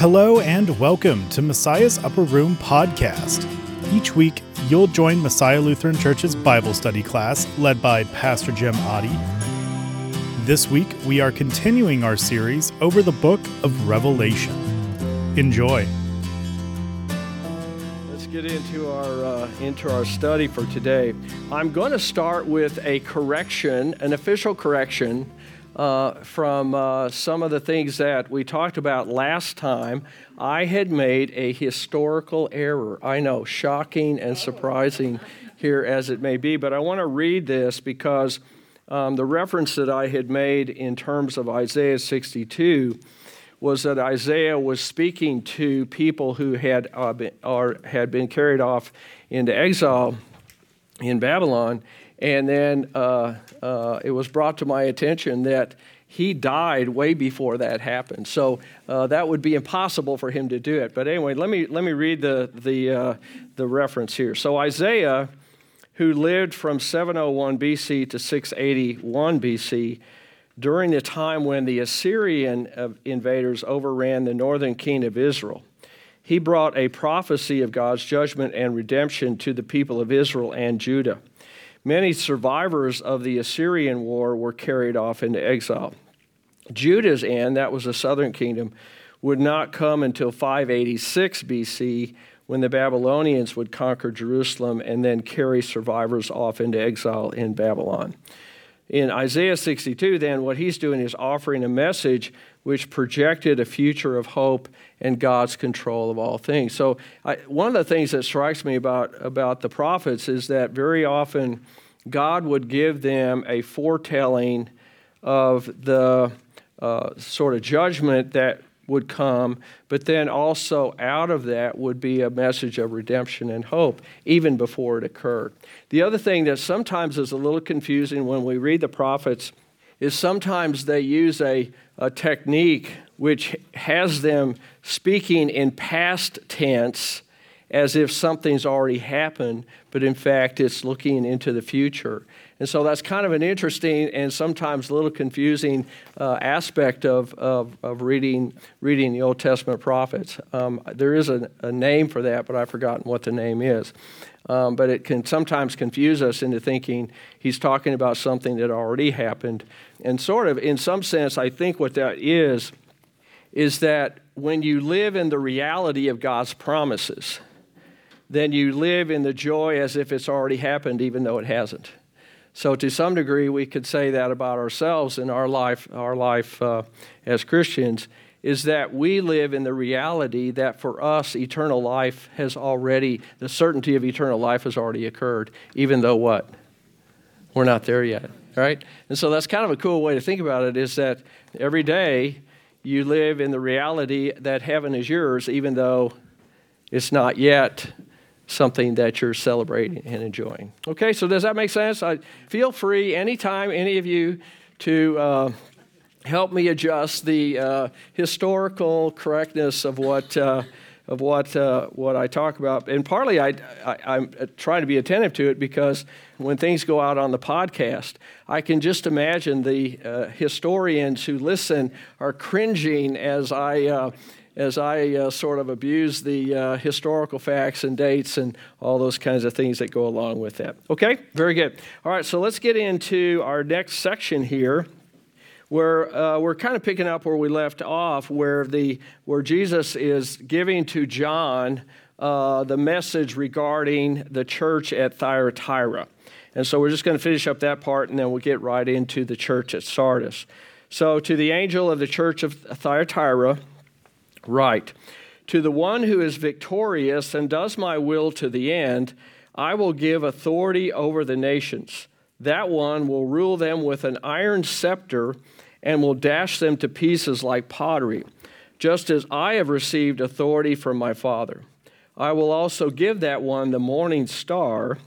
Hello and welcome to Messiah's Upper Room podcast. Each week, you'll join Messiah Lutheran Church's Bible study class led by Pastor Jim Oddie. This week, we are continuing our series over the book of Revelation. Enjoy. Let's get into our uh, into our study for today. I'm going to start with a correction, an official correction uh, from uh, some of the things that we talked about last time. I had made a historical error. I know, shocking and surprising here as it may be, but I want to read this because um, the reference that I had made in terms of Isaiah 62 was that Isaiah was speaking to people who had, uh, been, or had been carried off into exile in Babylon and then uh, uh, it was brought to my attention that he died way before that happened. So uh, that would be impossible for him to do it. But anyway, let me, let me read the, the, uh, the reference here. So Isaiah, who lived from 701 BC to 681 BC, during the time when the Assyrian uh, invaders overran the northern king of Israel, he brought a prophecy of God's judgment and redemption to the people of Israel and Judah. Many survivors of the Assyrian war were carried off into exile. Judah's end, that was the southern kingdom, would not come until 586 BC when the Babylonians would conquer Jerusalem and then carry survivors off into exile in Babylon. In Isaiah 62, then, what he's doing is offering a message which projected a future of hope and God's control of all things. So, I, one of the things that strikes me about, about the prophets is that very often God would give them a foretelling of the uh, sort of judgment that would come, but then also out of that would be a message of redemption and hope, even before it occurred. The other thing that sometimes is a little confusing when we read the prophets is sometimes they use a, a technique which has them speaking in past tense as if something's already happened, but in fact it's looking into the future. And so that's kind of an interesting and sometimes a little confusing uh, aspect of, of, of, reading, reading the Old Testament prophets. Um, there is a, a, name for that, but I've forgotten what the name is. Um, but it can sometimes confuse us into thinking he's talking about something that already happened. And sort of, in some sense, I think what that is, is that when you live in the reality of God's promises, then you live in the joy as if it's already happened, even though it hasn't. So, to some degree, we could say that about ourselves in our life, our life uh, as Christians, is that we live in the reality that for us, eternal life has already, the certainty of eternal life has already occurred, even though what? We're not there yet, right? And so that's kind of a cool way to think about it is that every day you live in the reality that heaven is yours, even though it's not yet something that you're celebrating and enjoying. Okay, so does that make sense? I, feel free anytime, any of you, to uh, help me adjust the uh, historical correctness of what. Uh, of what uh, what I talk about, and partly I, I am trying to be attentive to it because when things go out on the podcast, I can just imagine the uh, historians who listen are cringing as I uh, as I uh, sort of abuse the uh, historical facts and dates and all those kinds of things that go along with that. Okay, very good. All right, so let's get into our next section here. Where uh, we're kind of picking up where we left off, where the where Jesus is giving to John uh, the message regarding the church at Thyatira. And so we're just going to finish up that part and then we'll get right into the church at Sardis. So, to the angel of the church of Thyatira, Right. To the one who is victorious and does my will to the end, I will give authority over the nations. That one will rule them with an iron scepter and will dash them to pieces like pottery, just as I have received authority from my Father. I will also give that one the morning star.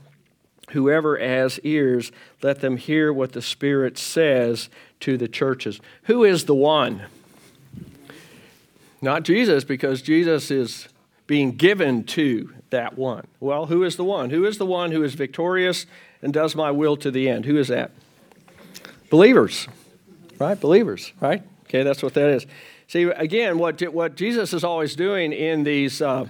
Whoever has ears, let them hear what the Spirit says to the churches. Who is the one? Not Jesus, because Jesus is being given to that one. Well, who is the one? Who is the one who is victorious and does my will to the end? Who is that? Believers, right? Believers, right? Okay, that's what that is. See, again, what, what Jesus is always doing in these uh,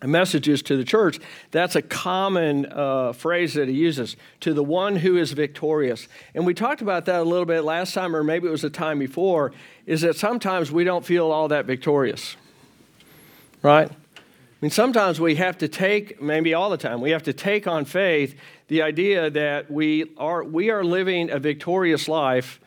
messages to the church, that's a common uh, phrase that he uses to the one who is victorious. And we talked about that a little bit last time, or maybe it was a time before, is that sometimes we don't feel all that victorious, right? I mean, sometimes we have to take, maybe all the time, we have to take on faith the idea that we are, we are living a victorious life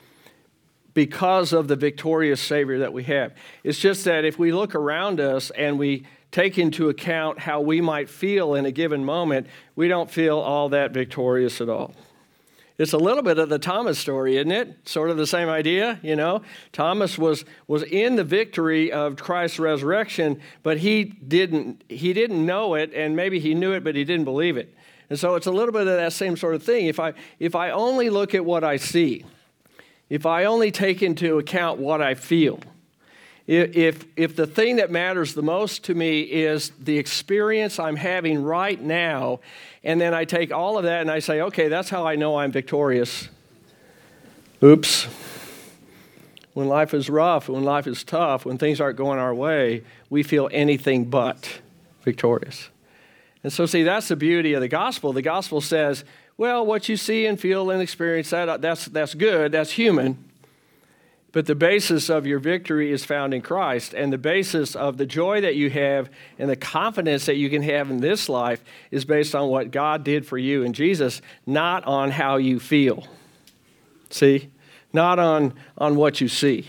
because of the victorious Savior that we have. It's just that if we look around us and we take into account how we might feel in a given moment, we don't feel all that victorious at all. It's a little bit of the Thomas story, isn't it? Sort of the same idea, you know. Thomas was was in the victory of Christ's resurrection, but he didn't he didn't know it, and maybe he knew it, but he didn't believe it. And so it's a little bit of that same sort of thing. If I if I only look at what I see, if I only take into account what I feel, if, if the thing that matters the most to me is the experience I'm having right now, and then I take all of that and I say, okay, that's how I know I'm victorious. Oops. When life is rough, when life is tough, when things aren't going our way, we feel anything but victorious. And so, see, that's the beauty of the gospel. The gospel says, well, what you see and feel and experience, that, that's, that's good, that's human. But the basis of your victory is found in Christ. And the basis of the joy that you have and the confidence that you can have in this life is based on what God did for you in Jesus, not on how you feel. See? Not on, on what you see.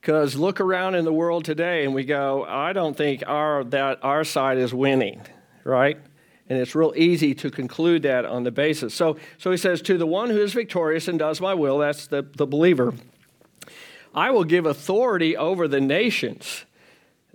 Because look around in the world today and we go, I don't think our, that our side is winning, right? And it's real easy to conclude that on the basis. So, so he says, To the one who is victorious and does my will, that's the, the believer, I will give authority over the nations.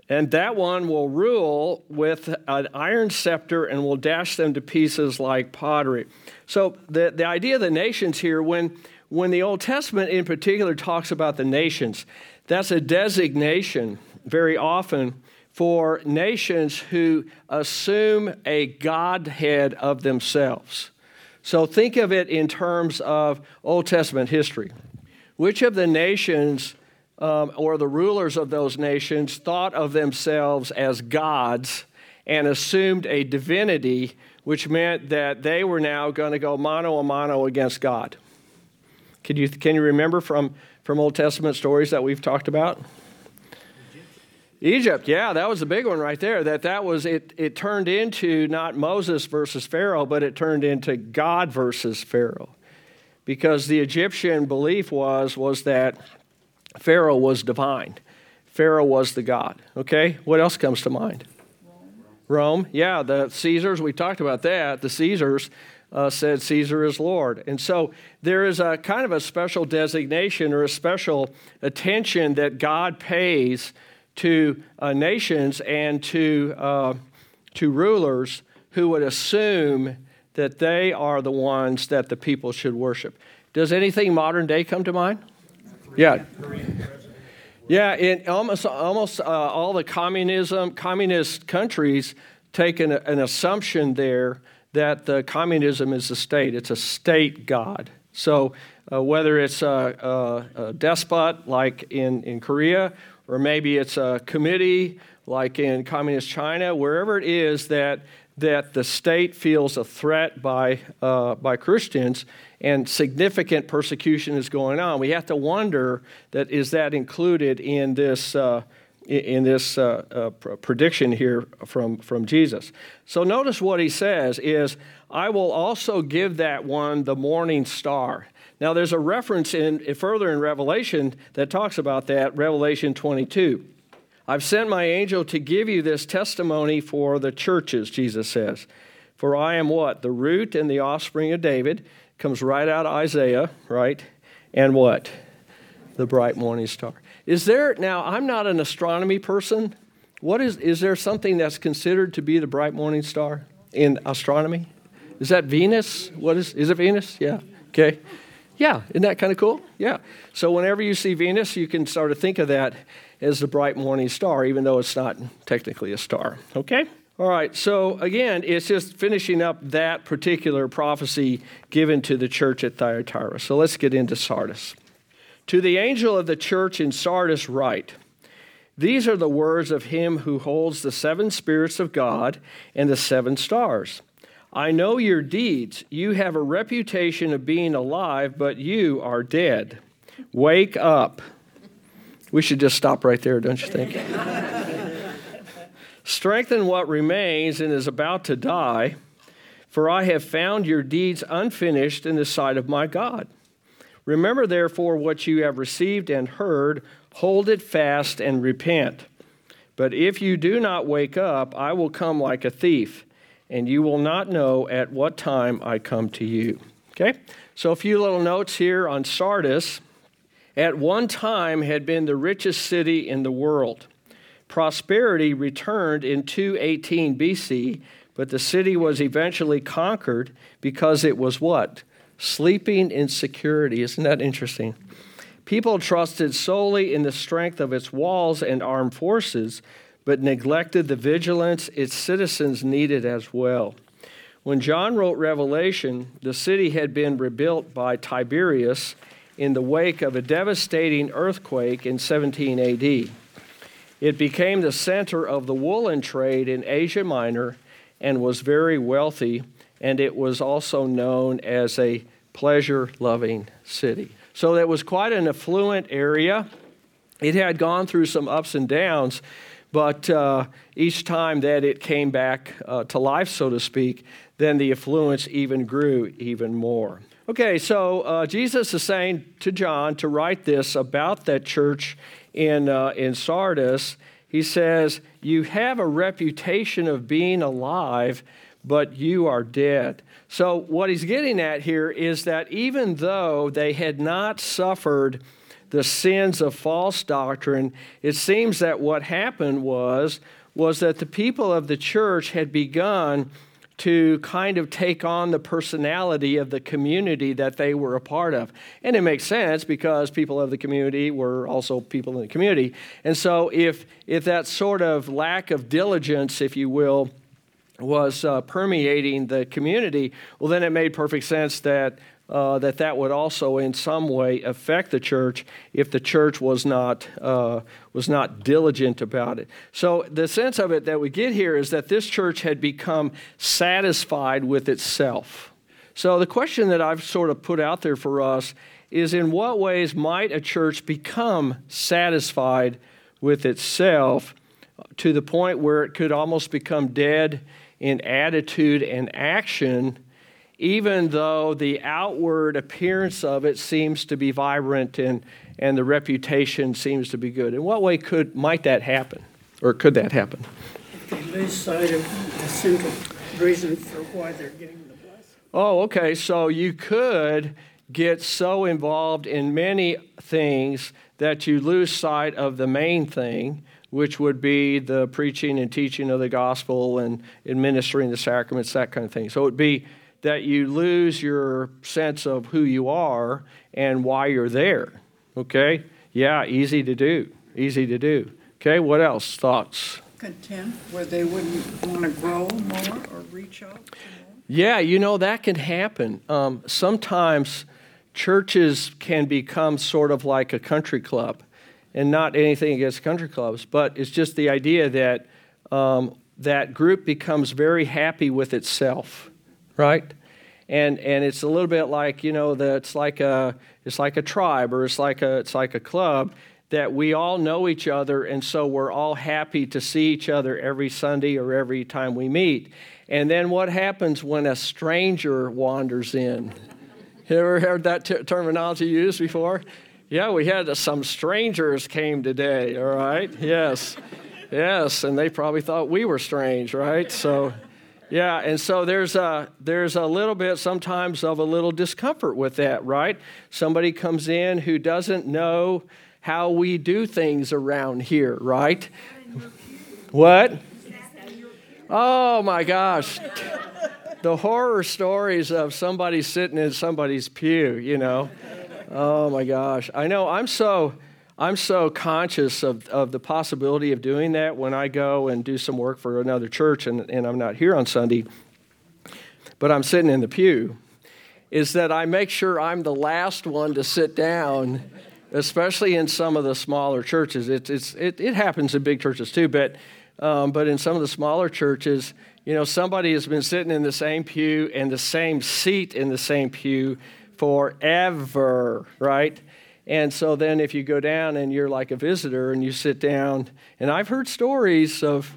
And that one will rule with an iron scepter and will dash them to pieces like pottery. So, the, the idea of the nations here, when, when the Old Testament in particular talks about the nations, that's a designation very often for nations who assume a Godhead of themselves. So think of it in terms of Old Testament history. Which of the nations um, or the rulers of those nations thought of themselves as gods and assumed a divinity, which meant that they were now going to go mano a mano against God? Can you, can you remember from, from Old Testament stories that we've talked about? Egypt, yeah, that was a big one right there. That that was it. It turned into not Moses versus Pharaoh, but it turned into God versus Pharaoh, because the Egyptian belief was was that Pharaoh was divine, Pharaoh was the God. Okay, what else comes to mind? Rome, Rome. yeah, the Caesars. We talked about that. The Caesars uh, said Caesar is Lord, and so there is a kind of a special designation or a special attention that God pays to uh, nations and to, uh, to rulers who would assume that they are the ones that the people should worship. Does anything modern day come to mind? Yeah. Yeah, in almost, almost uh, all the communism, communist countries take an, an assumption there that the communism is a state. It's a state god. So uh, whether it's a, a, a, despot like in, in Korea or maybe it's a committee like in communist China, wherever it is that, that the state feels a threat by, uh, by Christians and significant persecution is going on. We have to wonder that is that included in this, uh, in this uh, uh, prediction here from, from Jesus. So notice what he says is, I will also give that one the morning star. Now, there's a reference in further in Revelation that talks about that, Revelation 22. I've sent my angel to give you this testimony for the churches, Jesus says. For I am what? The root and the offspring of David. Comes right out of Isaiah, right? And what? The bright morning star. Is there, now, I'm not an astronomy person. What is, is there something that's considered to be the bright morning star in astronomy? Is that Venus? What is, is it Venus? Yeah. Okay. Yeah, isn't that kind of cool? Yeah. So whenever you see Venus, you can sort of think of that as the bright morning star, even though it's not technically a star. Okay? All right, so again, it's just finishing up that particular prophecy given to the church at Thyatira. So let's get into Sardis. To the angel of the church in Sardis, write These are the words of him who holds the seven spirits of God and the seven stars. I know your deeds. You have a reputation of being alive, but you are dead. Wake up. We should just stop right there, don't you think? Strengthen what remains and is about to die, for I have found your deeds unfinished in the sight of my God. Remember, therefore, what you have received and heard Hold it fast and repent. But if you do not wake up, I will come like a thief, and you will not know at what time I come to you. Okay? So, a few little notes here on Sardis. At one time had been the richest city in the world. Prosperity returned in 218 BC, but the city was eventually conquered because it was what? Sleeping in security. Isn't that interesting? People trusted solely in the strength of its walls and armed forces, but neglected the vigilance its citizens needed as well. When John wrote Revelation, the city had been rebuilt by Tiberius in the wake of a devastating earthquake in 17 AD. It became the center of the woolen trade in Asia Minor and was very wealthy, and it was also known as a pleasure loving city. So that was quite an affluent area. It had gone through some ups and downs, but uh, each time that it came back uh, to life, so to speak, then the affluence even grew even more. Okay, so uh, Jesus is saying to John to write this about that church in, uh, in Sardis. He says, You have a reputation of being alive, but you are dead. So, what he's getting at here is that even though they had not suffered the sins of false doctrine, it seems that what happened was, was that the people of the church had begun to kind of take on the personality of the community that they were a part of. And it makes sense because people of the community were also people in the community. And so if if that sort of lack of diligence, if you will, was uh, permeating the community, well, then it made perfect sense that uh, that that would also in some way affect the church if the church was not uh, was not diligent about it. So the sense of it that we get here is that this church had become satisfied with itself. So the question that I've sort of put out there for us is in what ways might a church become satisfied with itself to the point where it could almost become dead in attitude and action, even though the outward appearance of it seems to be vibrant and, and the reputation seems to be good. In what way could might that happen? Or could that happen? If they lose sight of the central reason for why they're getting the blessing. Oh, okay. So you could get so involved in many things that you lose sight of the main thing which would be the preaching and teaching of the gospel and administering the sacraments, that kind of thing. So it would be that you lose your sense of who you are and why you're there. Okay? Yeah, easy to do. Easy to do. Okay, what else? Thoughts? Content, where they wouldn't want to grow more or reach out more? Yeah, you know, that can happen. Um, sometimes churches can become sort of like a country club and not anything against country clubs, but it's just the idea that um, that group becomes very happy with itself, right? And and it's a little bit like you know that it's like a it's like a tribe or it's like a it's like a club that we all know each other and so we're all happy to see each other every Sunday or every time we meet. And then what happens when a stranger wanders in? You ever heard that t- terminology used before? Yeah, we had uh, some strangers came today, all right? Yes. Yes, and they probably thought we were strange, right? So yeah, and so there's a there's a little bit sometimes of a little discomfort with that, right? Somebody comes in who doesn't know how we do things around here, right? What? Oh my gosh. The horror stories of somebody sitting in somebody's pew, you know. Oh my gosh. I know I'm so I'm so conscious of, of the possibility of doing that when I go and do some work for another church and, and I'm not here on Sunday, but I'm sitting in the pew, is that I make sure I'm the last one to sit down especially in some of the smaller churches. It, it's, it, it happens in big churches too, but, um, but in some of the smaller churches, you know, somebody has been sitting in the same pew and the same seat in the same pew forever, right? And so then if you go down and you're like a visitor and you sit down, and I've heard stories of,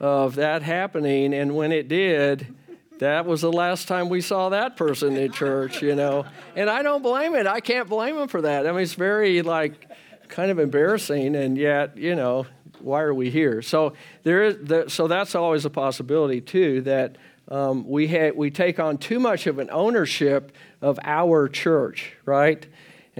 of that happening, and when it did, that was the last time we saw that person in church, you know. And I don't blame it. I can't blame them for that. I mean, it's very like kind of embarrassing, and yet, you know, why are we here? So there is, the, so that's always a possibility too that um, we ha- we take on too much of an ownership of our church, right?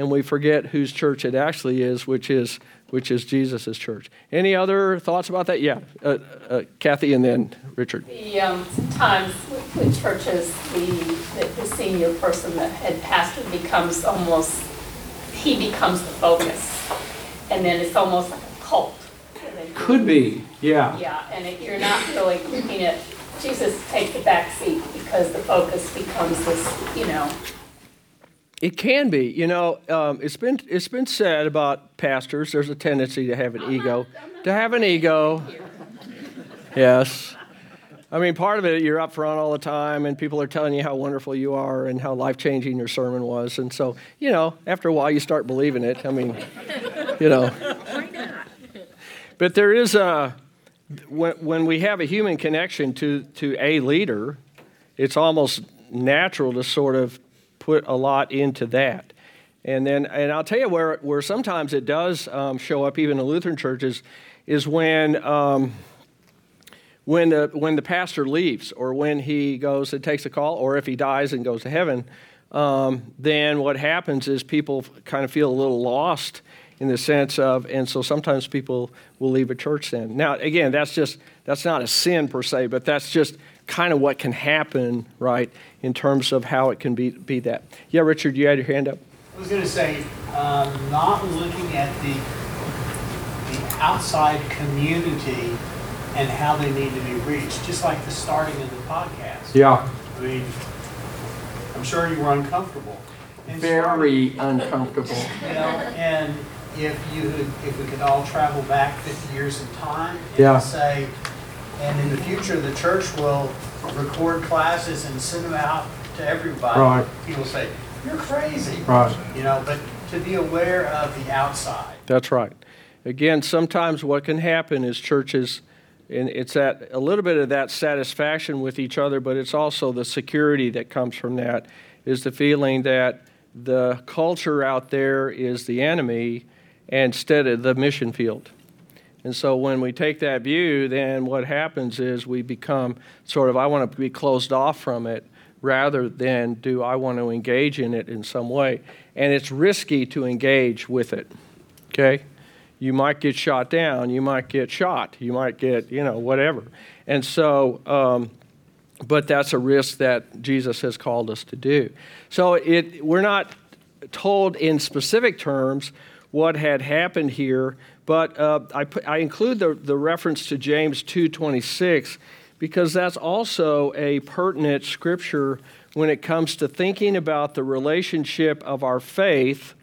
And we forget whose church it actually is, which is which is Jesus' church. Any other thoughts about that? Yeah, uh, uh, Kathy, and then Richard. The, um, sometimes with, with churches, the, the, the senior person, the head pastor, becomes almost he becomes the focus, and then it's almost like a cult. Could be, yeah. Yeah, and it, you're not really looking at Jesus take the back seat because the focus becomes this, you know, it can be. You know, um, it's been it's been said about pastors. There's a tendency to have an I'm ego, not, not to have an ego. Yes. I mean, part of it, you're up front all the time, and people are telling you how wonderful you are and how life changing your sermon was. And so, you know, after a while, you start believing it. I mean, you know. But there is a, when, when we have a human connection to, to a leader, it's almost natural to sort of put a lot into that. And then, and I'll tell you where, where sometimes it does um, show up, even in Lutheran churches, is when, um, when, the, when the pastor leaves, or when he goes and takes a call, or if he dies and goes to heaven. Um, then what happens is people kind of feel a little lost in the sense of, and so sometimes people will leave a church then. Now, again, that's just, that's not a sin per se, but that's just kind of what can happen, right, in terms of how it can be, be that. Yeah, Richard, you had your hand up. I was going to say, um, not looking at the, the outside community and how they need to be reached, just like the starting of the podcast. Yeah. I mean, I'm sure you were uncomfortable. Very uncomfortable. You know, and if you if we could all travel back 50 years in time and yeah. say, and in the future, the church will record classes and send them out to everybody. Right. People say, you're crazy. Right. You know, but to be aware of the outside. That's right. Again, sometimes what can happen is churches, and it's that a little bit of that satisfaction with each other, but it's also the security that comes from that, is the feeling that the culture out there is the enemy instead of the mission field. And so when we take that view, then what happens is we become sort of, I want to be closed off from it rather than do I want to engage in it in some way. And it's risky to engage with it. Okay? You might get shot down, you might get shot, you might get, you know, whatever. And so, um, but that's a risk that Jesus has called us to do. So it, we're not told in specific terms what had happened here, but uh, I, I include the, the reference to James 2.26 because that's also a pertinent scripture when it comes to thinking about the relationship of our faith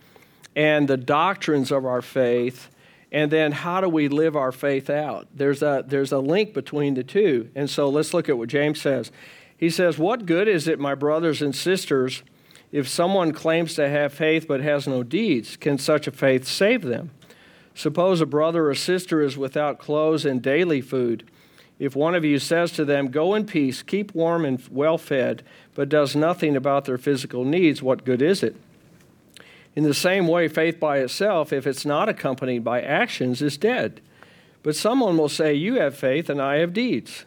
and the doctrines of our faith and then how do we live our faith out? There's a there's a link between the two and so let's look at what james says. He says what good is it my brothers and sisters if someone claims to have faith but has no deeds, can such a faith save them? Suppose a brother or sister is without clothes and daily food. If one of you says to them, Go in peace, keep warm and well fed, but does nothing about their physical needs, what good is it? In the same way, faith by itself, if it's not accompanied by actions, is dead. But someone will say, You have faith, and I have deeds.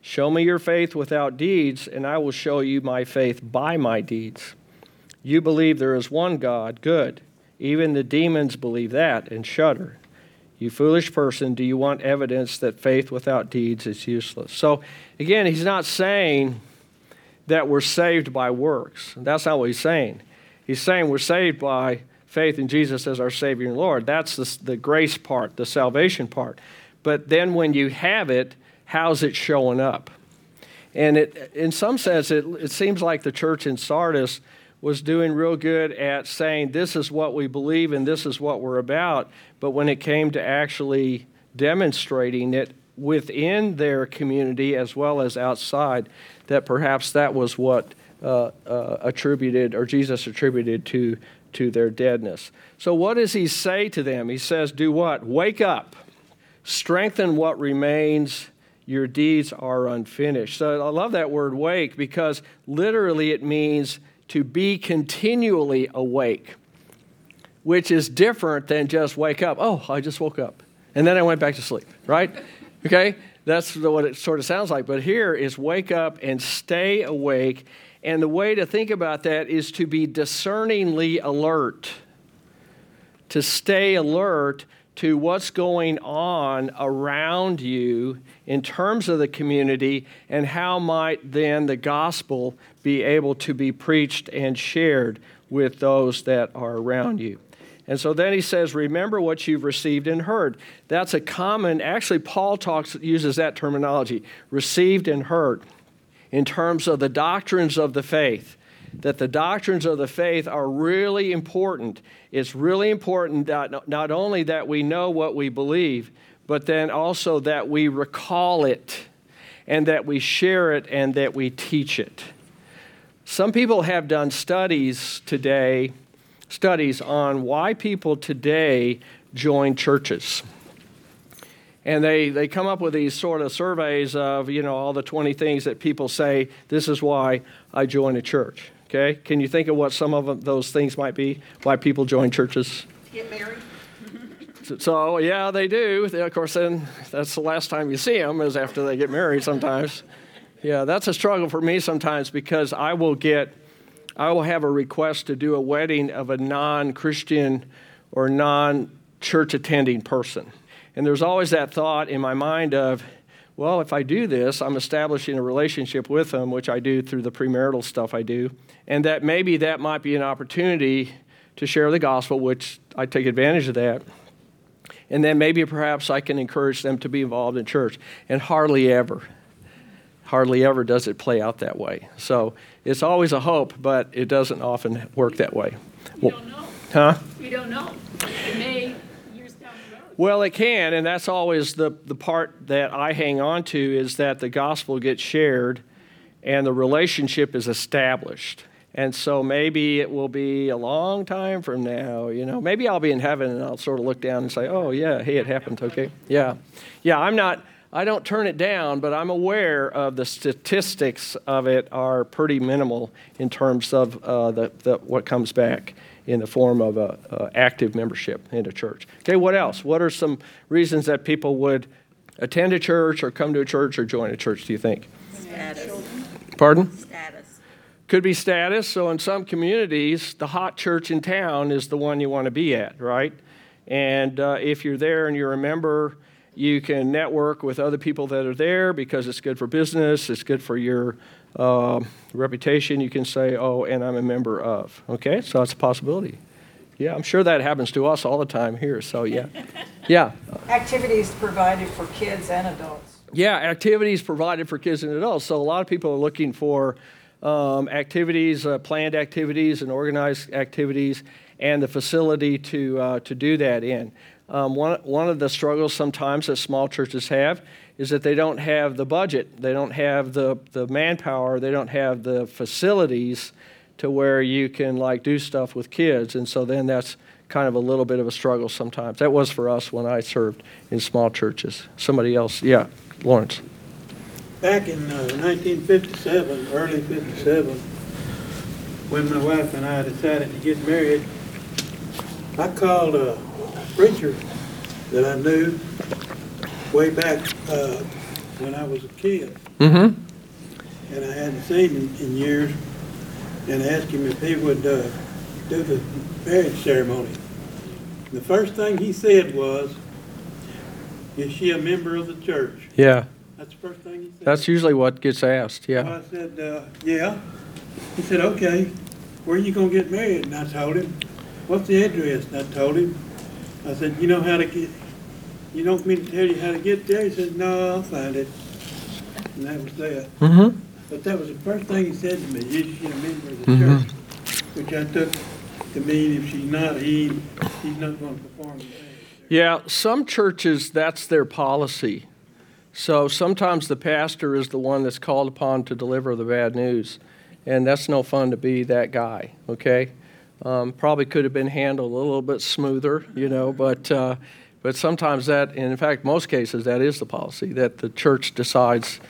Show me your faith without deeds, and I will show you my faith by my deeds. You believe there is one God, good. Even the demons believe that and shudder. You foolish person, do you want evidence that faith without deeds is useless? So, again, he's not saying that we're saved by works. That's not what he's saying. He's saying we're saved by faith in Jesus as our Savior and Lord. That's the, the grace part, the salvation part. But then when you have it, how's it showing up? And it, in some sense, it, it seems like the church in Sardis was doing real good at saying, this is what we believe and this is what we're about. But when it came to actually demonstrating it within their community as well as outside, that perhaps that was what uh, uh, attributed, or Jesus attributed to, to their deadness. So, what does he say to them? He says, Do what? Wake up, strengthen what remains your deeds are unfinished. So I love that word wake because literally it means to be continually awake, which is different than just wake up. Oh, I just woke up. And then I went back to sleep, right? Okay? That's what it sort of sounds like. But here is wake up and stay awake. And the way to think about that is to be discerningly alert, to stay alert to what's going on around you in terms of the community and how might then the gospel be able to be preached and shared with those that are around you. And so then he says, Remember what you've received and heard. That's a common, actually, Paul talks, uses that terminology, received and heard, in terms of the doctrines of the faith that the doctrines of the faith are really important. It's really important that not only that we know what we believe, but then also that we recall it and that we share it and that we teach it. Some people have done studies today, studies on why people today join churches. And they, they come up with these sort of surveys of, you know, all the 20 things that people say, this is why I join a church. Okay? Can you think of what some of those things might be? Why people join churches? Get married? So, yeah, they do. Of course, then that's the last time you see them is after they get married sometimes. Yeah, that's a struggle for me sometimes because I will get, I will have a request to do a wedding of a non Christian or non church attending person. And there's always that thought in my mind of, well, if I do this, I'm establishing a relationship with them, which I do through the premarital stuff I do and that maybe that might be an opportunity to share the gospel, which I take advantage of that. And then maybe perhaps I can encourage them to be involved in church. And hardly ever, hardly ever does it play out that way. So it's always a hope, but it doesn't often work that way. We don't know. Huh? We don't know. It may years down the road. Well, it can, and that's always the, the part that I hang on to is that the gospel gets shared and the relationship is established. And so maybe it will be a long time from now, you know. Maybe I'll be in heaven and I'll sort of look down and say, "Oh, yeah, hey, it happened." Okay. Yeah. Yeah, I'm not I don't turn it down, but I'm aware of the statistics of it are pretty minimal in terms of uh, the, the, what comes back in the form of a, a active membership in a church. Okay, what else? What are some reasons that people would attend a church or come to a church or join a church? Do you think? Status. Pardon? Status. Could be status. So, in some communities, the hot church in town is the one you want to be at, right? And uh, if you're there and you're a member, you can network with other people that are there because it's good for business, it's good for your uh, reputation. You can say, oh, and I'm a member of. Okay, so that's a possibility. Yeah, I'm sure that happens to us all the time here. So, yeah. Yeah. Activities provided for kids and adults. Yeah, activities provided for kids and adults. So, a lot of people are looking for um, activities, uh, planned activities, and organized activities, and the facility to, uh, to do that in. Um, one, one of the struggles sometimes that small churches have is that they don't have the budget, they don't have the, the manpower, they don't have the facilities to where you can like do stuff with kids, and so then that's kind of a little bit of a struggle sometimes. That was for us when I served in small churches. Somebody else, yeah, Lawrence. Back in uh, 1957, early 57, when my wife and I decided to get married, I called a preacher that I knew way back uh, when I was a kid. Mm-hmm. And I hadn't seen him in years, and asked him if he would uh, do the marriage ceremony. The first thing he said was, "Is she a member of the church?" Yeah. That's the first thing he said. That's usually what gets asked, yeah. I said, uh, yeah. He said, okay, where are you gonna get married? And I told him, what's the address? And I told him. I said, you know how to get, you don't mean to tell you how to get there? He said, no, I'll find it. And that was that. Mm-hmm. But that was the first thing he said to me, is she a member of the Mhm. church? which I took to mean if she's not, he, he's not gonna perform the marriage. Yeah, some churches, that's their policy. So sometimes the pastor is the one that's called upon to deliver the bad news. And that's no fun to be that guy, okay? Um, probably could have been handled a little bit smoother, you know, but, uh, but sometimes that, and in fact, most cases, that is the policy, that the church decides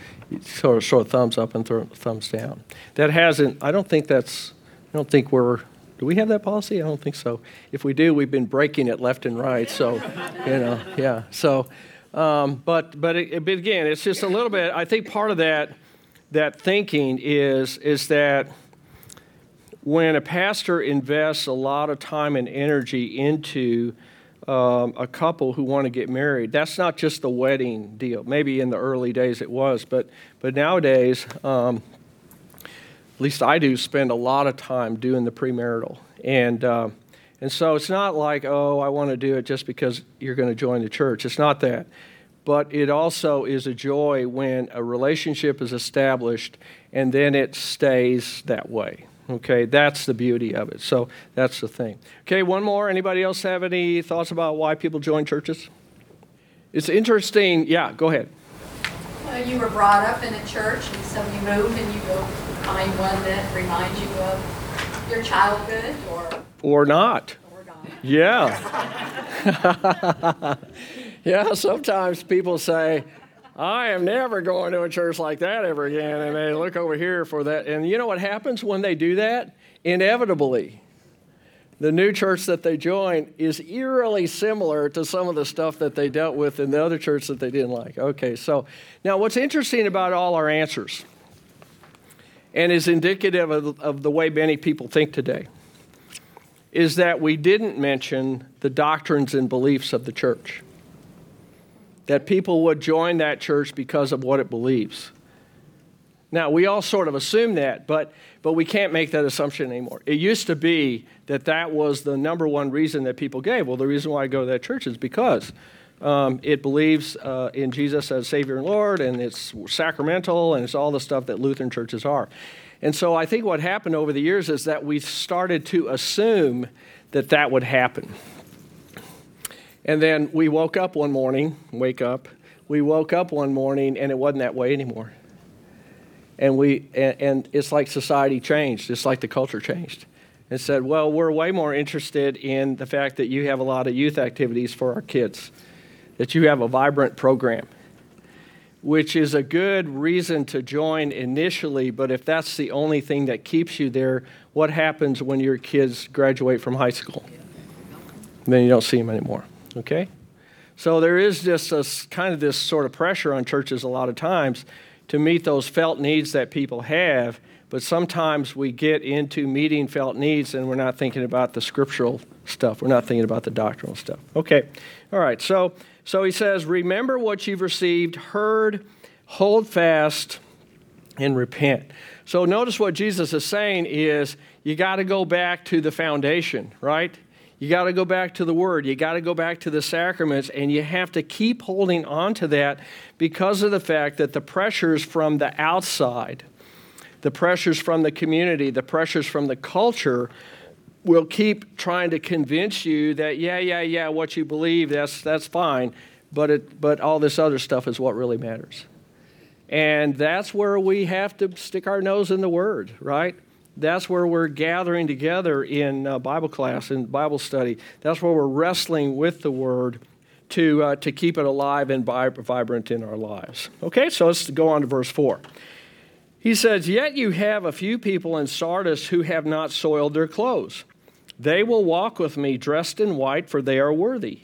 sort of, sort of thumbs up and th- thumbs down. That hasn't, I don't think that's, I don't think we're, do we have that policy? I don't think so. If we do, we've been breaking it left and right, so, you know, yeah. So, um, but, but, it, but again, it's just a little bit, I think part of that, that thinking is, is that when a pastor invests a lot of time and energy into um, a couple who want to get married, that's not just the wedding deal. Maybe in the early days it was, but, but nowadays, um, at least I do spend a lot of time doing the premarital. And, uh, and so it's not like, oh, I want to do it just because you're going to join the church. It's not that. But it also is a joy when a relationship is established and then it stays that way. Okay, that's the beauty of it. So that's the thing. Okay, one more. Anybody else have any thoughts about why people join churches? It's interesting. Yeah, go ahead. Uh, you were brought up in a church, and so you move and you go find one that reminds you of your childhood or, Or not. or not. Yeah. yeah, sometimes people say, I am never going to a church like that ever again. And they look over here for that. And you know what happens when they do that? Inevitably, the new church that they join is eerily similar to some of the stuff that they dealt with in the other church that they didn't like. Okay, so now what's interesting about all our answers and is indicative of, of the way many people think today is that we didn't mention the doctrines and beliefs of the church. That people would join that church because of what it believes. Now, we all sort of assume that, but, but we can't make that assumption anymore. It used to be that that was the number one reason that people gave. Well, the reason why I go to that church is because um, it believes uh, in Jesus as Savior and Lord, and it's sacramental, and it's all the stuff that Lutheran churches are. And so I think what happened over the years is that we started to assume that that would happen. And then we woke up one morning, wake up, we woke up one morning and it wasn't that way anymore. And, we, and, and it's like society changed, it's like the culture changed. And said, well, we're way more interested in the fact that you have a lot of youth activities for our kids, that you have a vibrant program, which is a good reason to join initially, but if that's the only thing that keeps you there, what happens when your kids graduate from high school? Then you don't see them anymore, okay? So there is just a, kind of this sort of pressure on churches a lot of times to meet those felt needs that people have, but sometimes we get into meeting felt needs and we're not thinking about the scriptural stuff. We're not thinking about the doctrinal stuff. Okay, all right, so so he says, Remember what you've received, heard, hold fast, and repent. So notice what Jesus is saying is you got to go back to the foundation, right? You got to go back to the Word. You got to go back to the sacraments, and you have to keep holding on to that because of the fact that the pressures from the outside, the pressures from the community, the pressures from the culture will keep trying to convince you that yeah, yeah, yeah, what you believe that's that's fine, but it but all this other stuff is what really matters. And that's where we have to stick our nose in the Word, right? That's where we're gathering together in uh, Bible class and Bible study. That's where we're wrestling with the Word to, uh, to keep it alive and vibrant in our lives. Okay, so let's go on to verse 4. He says, Yet you have a few people in Sardis who have not soiled their clothes. They will walk with me dressed in white, for they are worthy.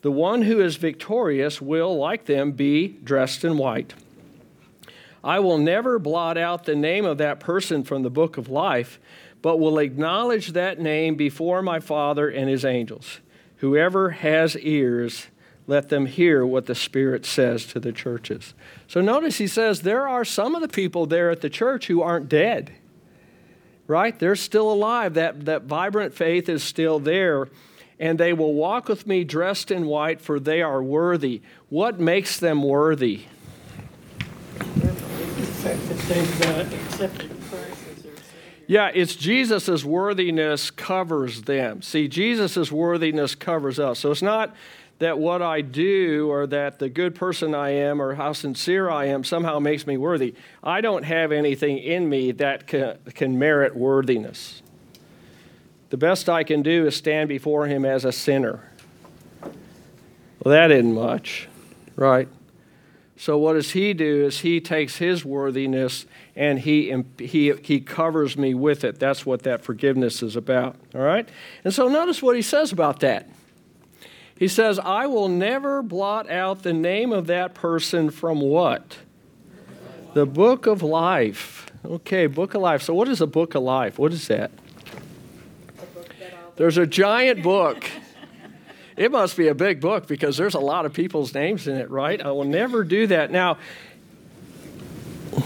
The one who is victorious will, like them, be dressed in white. I will never blot out the name of that person from the book of life, but will acknowledge that name before my Father and his angels. Whoever has ears, let them hear what the Spirit says to the churches. So notice he says there are some of the people there at the church who aren't dead, right? They're still alive. That, that vibrant faith is still there. And they will walk with me dressed in white, for they are worthy. What makes them worthy? The fact that they've uh, accepted Christ as their Yeah, it's Jesus' worthiness covers them. See, Jesus' worthiness covers us. So it's not that what I do or that the good person I am or how sincere I am somehow makes me worthy. I don't have anything in me that can, can merit worthiness. The best I can do is stand before Him as a sinner. Well, that isn't much, right? So, what does He do is He takes His worthiness and he, he, he covers me with it. That's what that forgiveness is about, all right? And so, notice what He says about that. He says, I will never blot out the name of that person from what? The book of life. Okay, book of life. So, what is a book of life? What is that? There's a giant book. It must be a big book because there's a lot of people's names in it, right? I will never do that. Now, I'm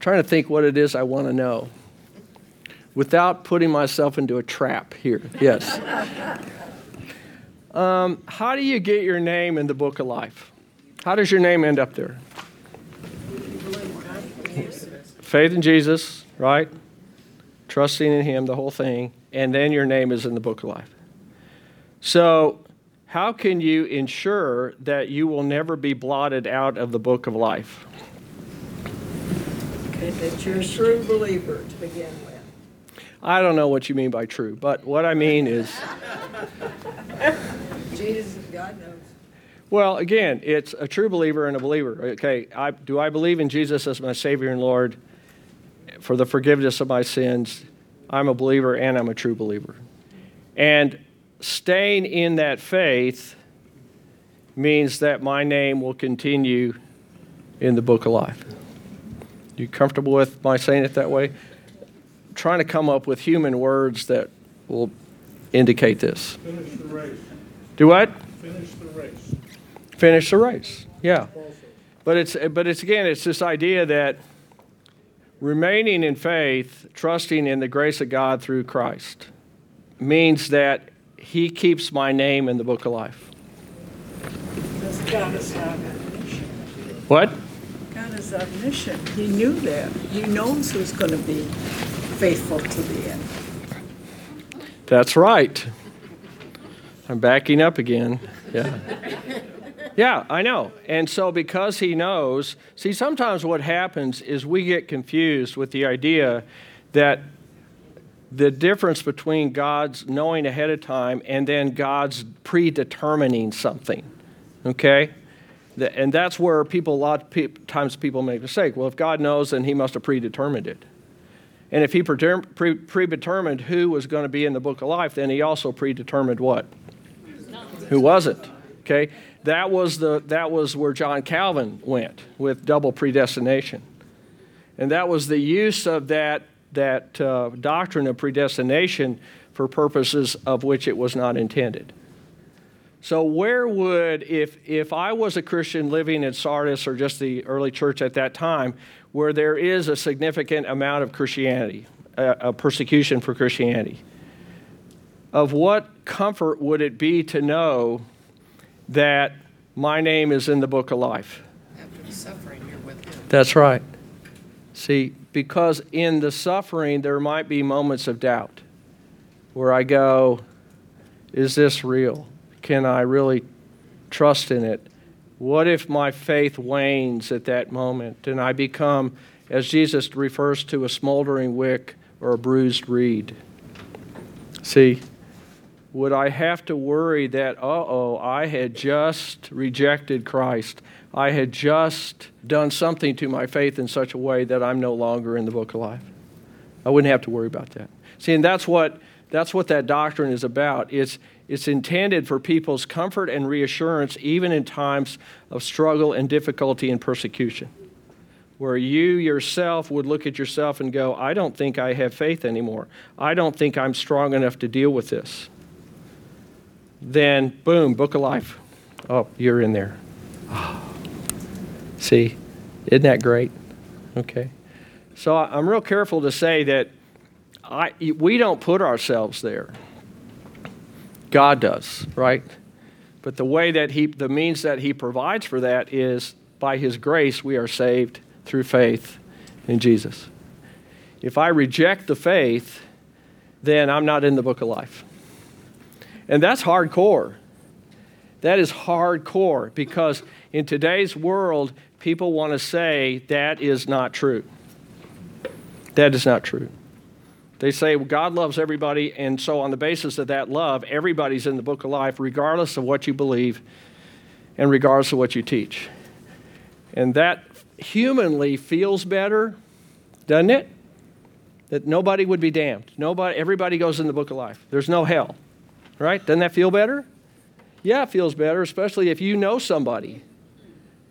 trying to think what it is I want to know without putting myself into a trap here. Yes. Um, how do you get your name in the book of life? How does your name end up there? Faith in Jesus, right? Trusting in Him, the whole thing, and then your name is in the book of life. So, how can you ensure that you will never be blotted out of the book of life? Okay, that you're a true believer to begin with. I don't know what you mean by true, but what I mean is. Jesus, God knows. Well, again, it's a true believer and a believer. Okay, I, do I believe in Jesus as my Savior and Lord for the forgiveness of my sins? I'm a believer and I'm a true believer. And staying in that faith means that my name will continue in the book of life. You comfortable with my saying it that way? I'm trying to come up with human words that will indicate this. Finish the race. Do what? Finish the race. Finish the race. Yeah. But it's but it's again it's this idea that remaining in faith, trusting in the grace of God through Christ means that he keeps my name in the book of life. Because God is omniscient. What? God is omniscient. He knew that. He knows who's going to be faithful to the end. That's right. I'm backing up again. Yeah. Yeah, I know. And so, because he knows, see, sometimes what happens is we get confused with the idea that the difference between God's knowing ahead of time and then God's predetermining something. Okay? And that's where people, a lot of times people make a mistake. Well, if God knows, then he must have predetermined it. And if he predetermined who was going to be in the book of life, then he also predetermined what? Who wasn't. Okay? That was, the, that was where John Calvin went with double predestination. And that was the use of that, that uh, doctrine of predestination for purposes of which it was not intended. So, where would, if, if I was a Christian living in Sardis or just the early church at that time, where there is a significant amount of Christianity, a, a persecution for Christianity, of what comfort would it be to know that my name is in the book of life? After the suffering, you're with him. That's right. See, because in the suffering, there might be moments of doubt where I go, is this real? Can I really trust in it? What if my faith wanes at that moment and I become, as Jesus refers to, a smoldering wick or a bruised reed? See, would I have to worry that, uh oh, I had just rejected Christ? I had just done something to my faith in such a way that I'm no longer in the book of life? I wouldn't have to worry about that. See, and that's what, that's what that doctrine is about. It's, it's intended for people's comfort and reassurance, even in times of struggle and difficulty and persecution, where you yourself would look at yourself and go, I don't think I have faith anymore. I don't think I'm strong enough to deal with this. Then, boom, book of life. Oh, you're in there. Oh. See, isn't that great? Okay. So I'm real careful to say that I, we don't put ourselves there. God does, right? But the way that He, the means that He provides for that is by His grace, we are saved through faith in Jesus. If I reject the faith, then I'm not in the book of life. And that's hardcore. That is hardcore because in today's world, people want to say that is not true. That is not true. They say well, God loves everybody, and so on the basis of that love, everybody's in the book of life, regardless of what you believe and regardless of what you teach. And that humanly feels better, doesn't it? That nobody would be damned. Nobody, everybody goes in the book of life. There's no hell. Right? Doesn't that feel better? Yeah, it feels better, especially if you know somebody.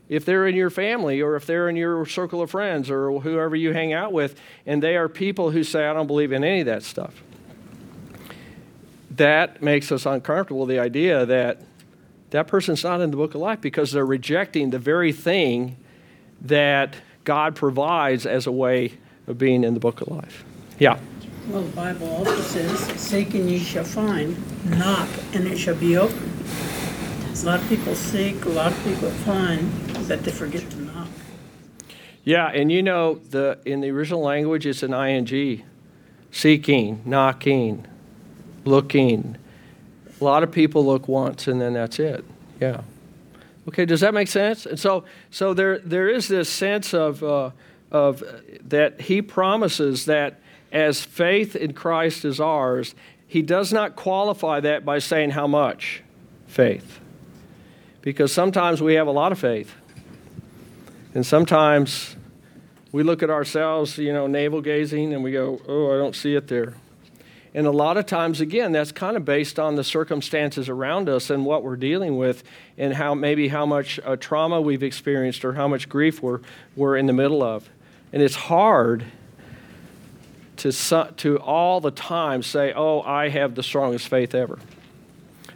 If they're in your family or if they're in your circle of friends or whoever you hang out with, and they are people who say, I don't believe in any of that stuff. That makes us uncomfortable, the idea that that person's not in the book of life because they're rejecting the very thing that God provides as a way of being in the book of life. Yeah. Well, the Bible also says, Seek and ye shall find, knock and it shall be open. A lot of people seek, a lot of people find, but they forget to knock. Yeah, and you know, the, in the original language, it's an ing seeking, knocking, looking. A lot of people look once and then that's it. Yeah. Okay, does that make sense? And so, so there, there is this sense of, uh, of that he promises that as faith in Christ is ours, he does not qualify that by saying how much faith. Because sometimes we have a lot of faith. And sometimes we look at ourselves, you know, navel gazing, and we go, oh, I don't see it there. And a lot of times, again, that's kind of based on the circumstances around us and what we're dealing with, and how maybe how much uh, trauma we've experienced or how much grief we're, we're in the middle of. And it's hard to, to all the time say, Oh, I have the strongest faith ever.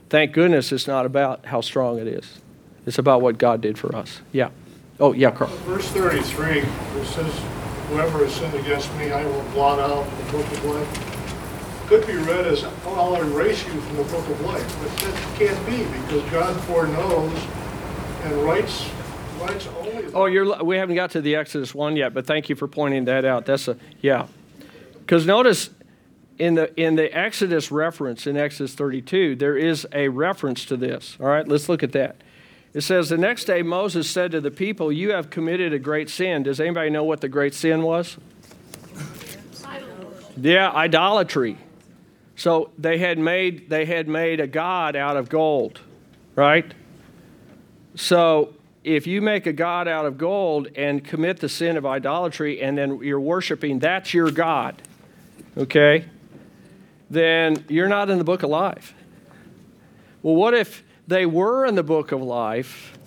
Thank goodness it's not about how strong it is, it's about what God did for us. Yeah. Oh, yeah, Carl. Verse 33, it says, Whoever has sinned against me, I will blot out the book of life could be read as, oh, I'll erase you from the book of life. But that can't be because God foreknows and writes writes only. Oh, you're we haven't got to the Exodus one yet, but thank you for pointing that out. That's a yeah. Because notice in the in the Exodus reference in Exodus 32, there is a reference to this. All right, let's look at that. It says the next day Moses said to the people, "You have committed a great sin." Does anybody know what the great sin was? Yeah, idolatry. So they had made they had made a god out of gold, right? So if you make a god out of gold and commit the sin of idolatry and then you're worshiping that's your god, okay? Then you're not in the book of life. Well, what if they were in the book of life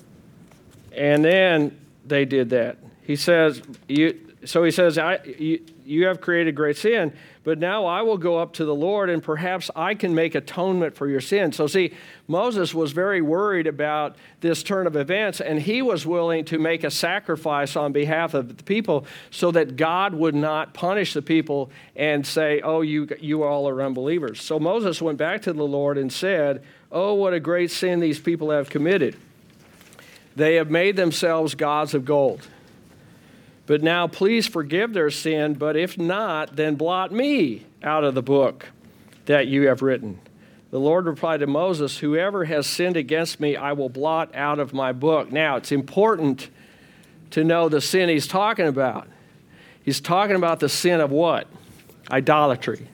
and then they did that? He says you so he says I you, you have created great sin but now I will go up to the Lord and perhaps I can make atonement for your sin. So, see, Moses was very worried about this turn of events, and he was willing to make a sacrifice on behalf of the people so that God would not punish the people and say, Oh, you, you all are unbelievers. So, Moses went back to the Lord and said, Oh, what a great sin these people have committed. They have made themselves gods of gold. But now please forgive their sin, but if not, then blot me out of the book that you have written. The Lord replied to Moses, Whoever has sinned against me, I will blot out of my book. Now, it's important to know the sin he's talking about. He's talking about the sin of what? Idolatry.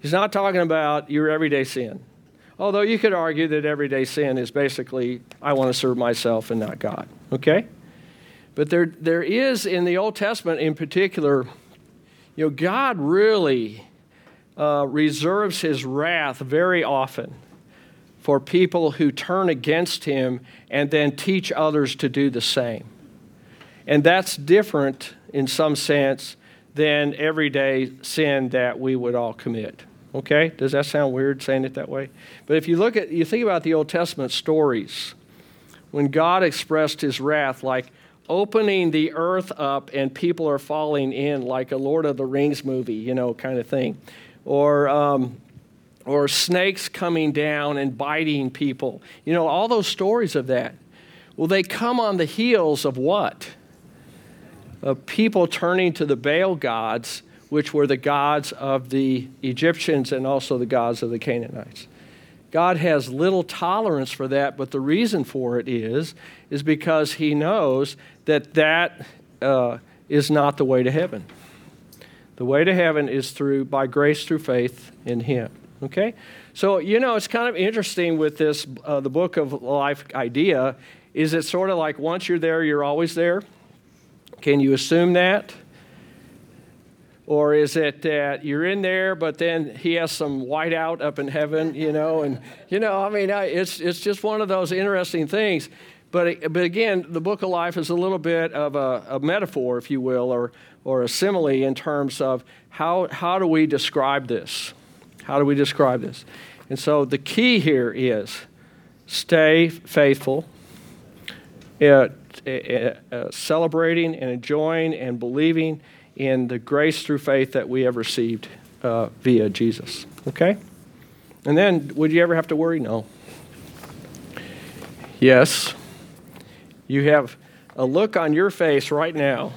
He's not talking about your everyday sin. Although you could argue that everyday sin is basically, I want to serve myself and not God. Okay? But there, there is in the Old Testament in particular, you know, God really uh, reserves his wrath very often for people who turn against him and then teach others to do the same. And that's different in some sense than everyday sin that we would all commit. Okay? Does that sound weird saying it that way? But if you look at you think about the Old Testament stories, when God expressed his wrath like opening the earth up and people are falling in like a Lord of the Rings movie, you know, kind of thing. Or, um, or snakes coming down and biting people. You know, all those stories of that. Well, they come on the heels of what? Of people turning to the Baal gods which were the gods of the Egyptians and also the gods of the Canaanites. God has little tolerance for that, but the reason for it is, is because he knows that that uh, is not the way to heaven. The way to heaven is through by grace through faith in him. Okay? So, you know, it's kind of interesting with this uh, the book of life idea is it sort of like once you're there, you're always there? Can you assume that? Or is it that you're in there, but then he has some whiteout up in heaven, you know? And, you know, I mean, it's, it's just one of those interesting things. But, but again, the book of life is a little bit of a, a metaphor, if you will, or, or a simile in terms of how, how do we describe this? How do we describe this? And so the key here is stay faithful, uh, uh, uh, celebrating and enjoying and believing in the grace through faith that we have received uh, via Jesus. Okay? And then, would you ever have to worry? No. Yes. You have a look on your face right now.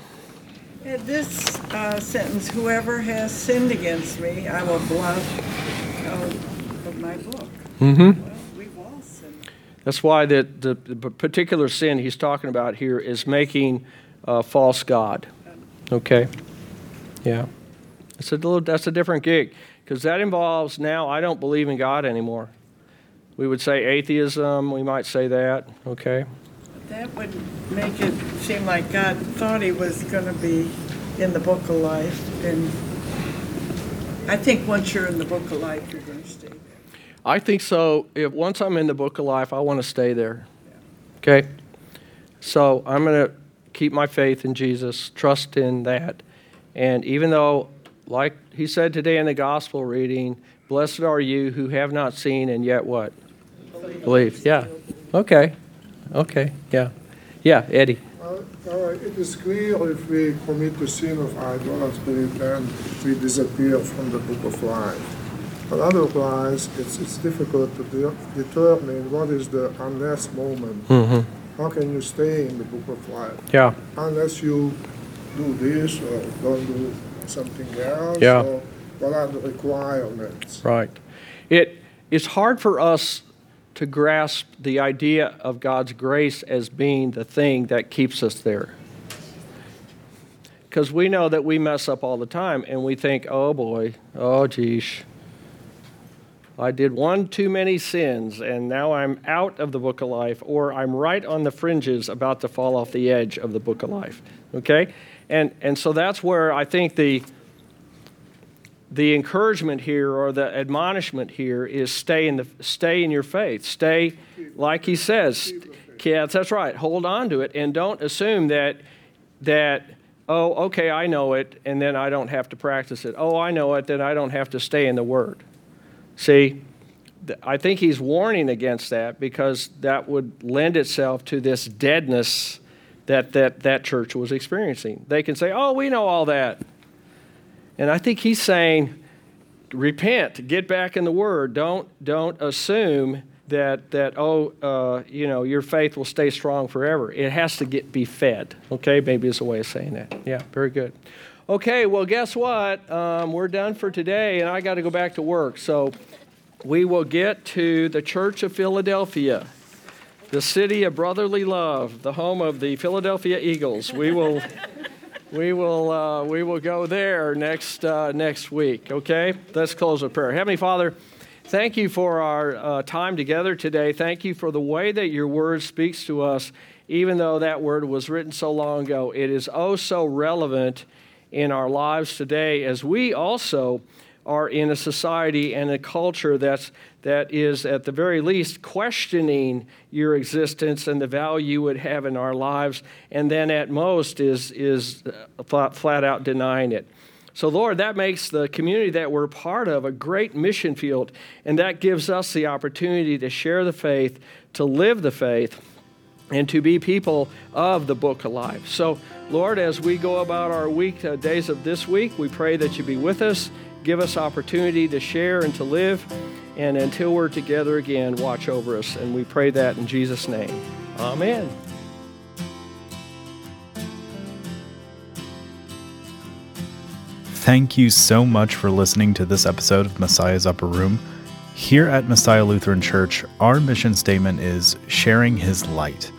At this uh, sentence, whoever has sinned against me, I will blot out of my book. Mm-hmm. Well, we've all sinned. That's why the, the, the particular sin he's talking about here is making a false God. Okay? Yeah. It's a little, that's a different gig because that involves now I don't believe in God anymore. We would say atheism, we might say that, okay? That would make it seem like God thought he was going to be in the book of life. And I think once you're in the book of life, you're going to stay there. I think so. If once I'm in the book of life, I want to stay there. Okay? So I'm going to keep my faith in Jesus, trust in that. And even though, like he said today in the gospel reading, blessed are you who have not seen and yet what? Believe. Believe. Yeah. Okay. Okay. Yeah. Yeah, Eddie. Uh, uh, it is clear if we commit the sin of idolatry, then we disappear from the book of life. But otherwise, it's, it's difficult to de- determine what is the unless moment. Mm-hmm. How can you stay in the book of life? Yeah. Unless you do this or don't do something else. Yeah. Or what are the requirements? Right. It's hard for us to grasp the idea of God's grace as being the thing that keeps us there. Because we know that we mess up all the time and we think, oh boy, oh geez, I did one too many sins and now I'm out of the book of life, or I'm right on the fringes about to fall off the edge of the book of life. Okay? And, and so that's where I think the, the encouragement here or the admonishment here is stay in the stay in your faith. Stay like he says yeah that's right hold on to it and don't assume that that oh okay i know it and then i don't have to practice it. Oh i know it then i don't have to stay in the word. See i think he's warning against that because that would lend itself to this deadness that that, that church was experiencing they can say oh we know all that and I think he's saying, repent, get back in the Word. Don't don't assume that that oh uh, you know your faith will stay strong forever. It has to get be fed. Okay, maybe is a way of saying that. Yeah, very good. Okay, well guess what? Um, we're done for today, and I got to go back to work. So we will get to the Church of Philadelphia. The city of brotherly love, the home of the Philadelphia Eagles. We will we will uh, we will go there next uh, next week. Okay, let's close with prayer. Heavenly Father, thank you for our uh, time together today. Thank you for the way that your word speaks to us, even though that word was written so long ago. It is oh so relevant in our lives today as we also are in a society and a culture that's that is at the very least questioning your existence and the value you would have in our lives and then at most is is flat, flat out denying it so lord that makes the community that we're part of a great mission field and that gives us the opportunity to share the faith to live the faith and to be people of the book of life so lord as we go about our week uh, days of this week we pray that you be with us give us opportunity to share and to live. And until we're together again, watch over us. And we pray that in Jesus' name. Amen. Thank you so much for listening to this episode of Messiah's Upper Room. Here at Messiah Lutheran Church, our mission statement is sharing his light.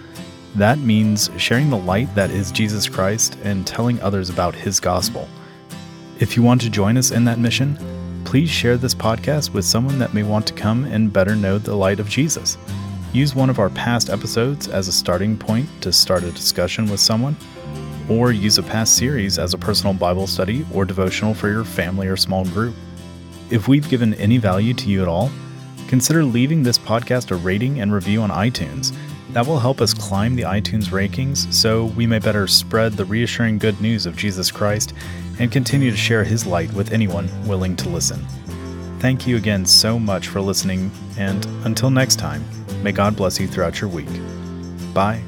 That means sharing the light that is Jesus Christ and telling others about his gospel. If you want to join us in that mission, please share this podcast with someone that may want to come and better know the light of Jesus. Use one of our past episodes as a starting point to start a discussion with someone, or use a past series as a personal Bible study or devotional for your family or small group. If we've given any value to you at all, consider leaving this podcast a rating and review on iTunes. That will help us climb the iTunes rankings so we may better spread the reassuring good news of Jesus Christ and continue to share his light with anyone willing to listen. Thank you again so much for listening, and until next time, may God bless you throughout your week. Bye.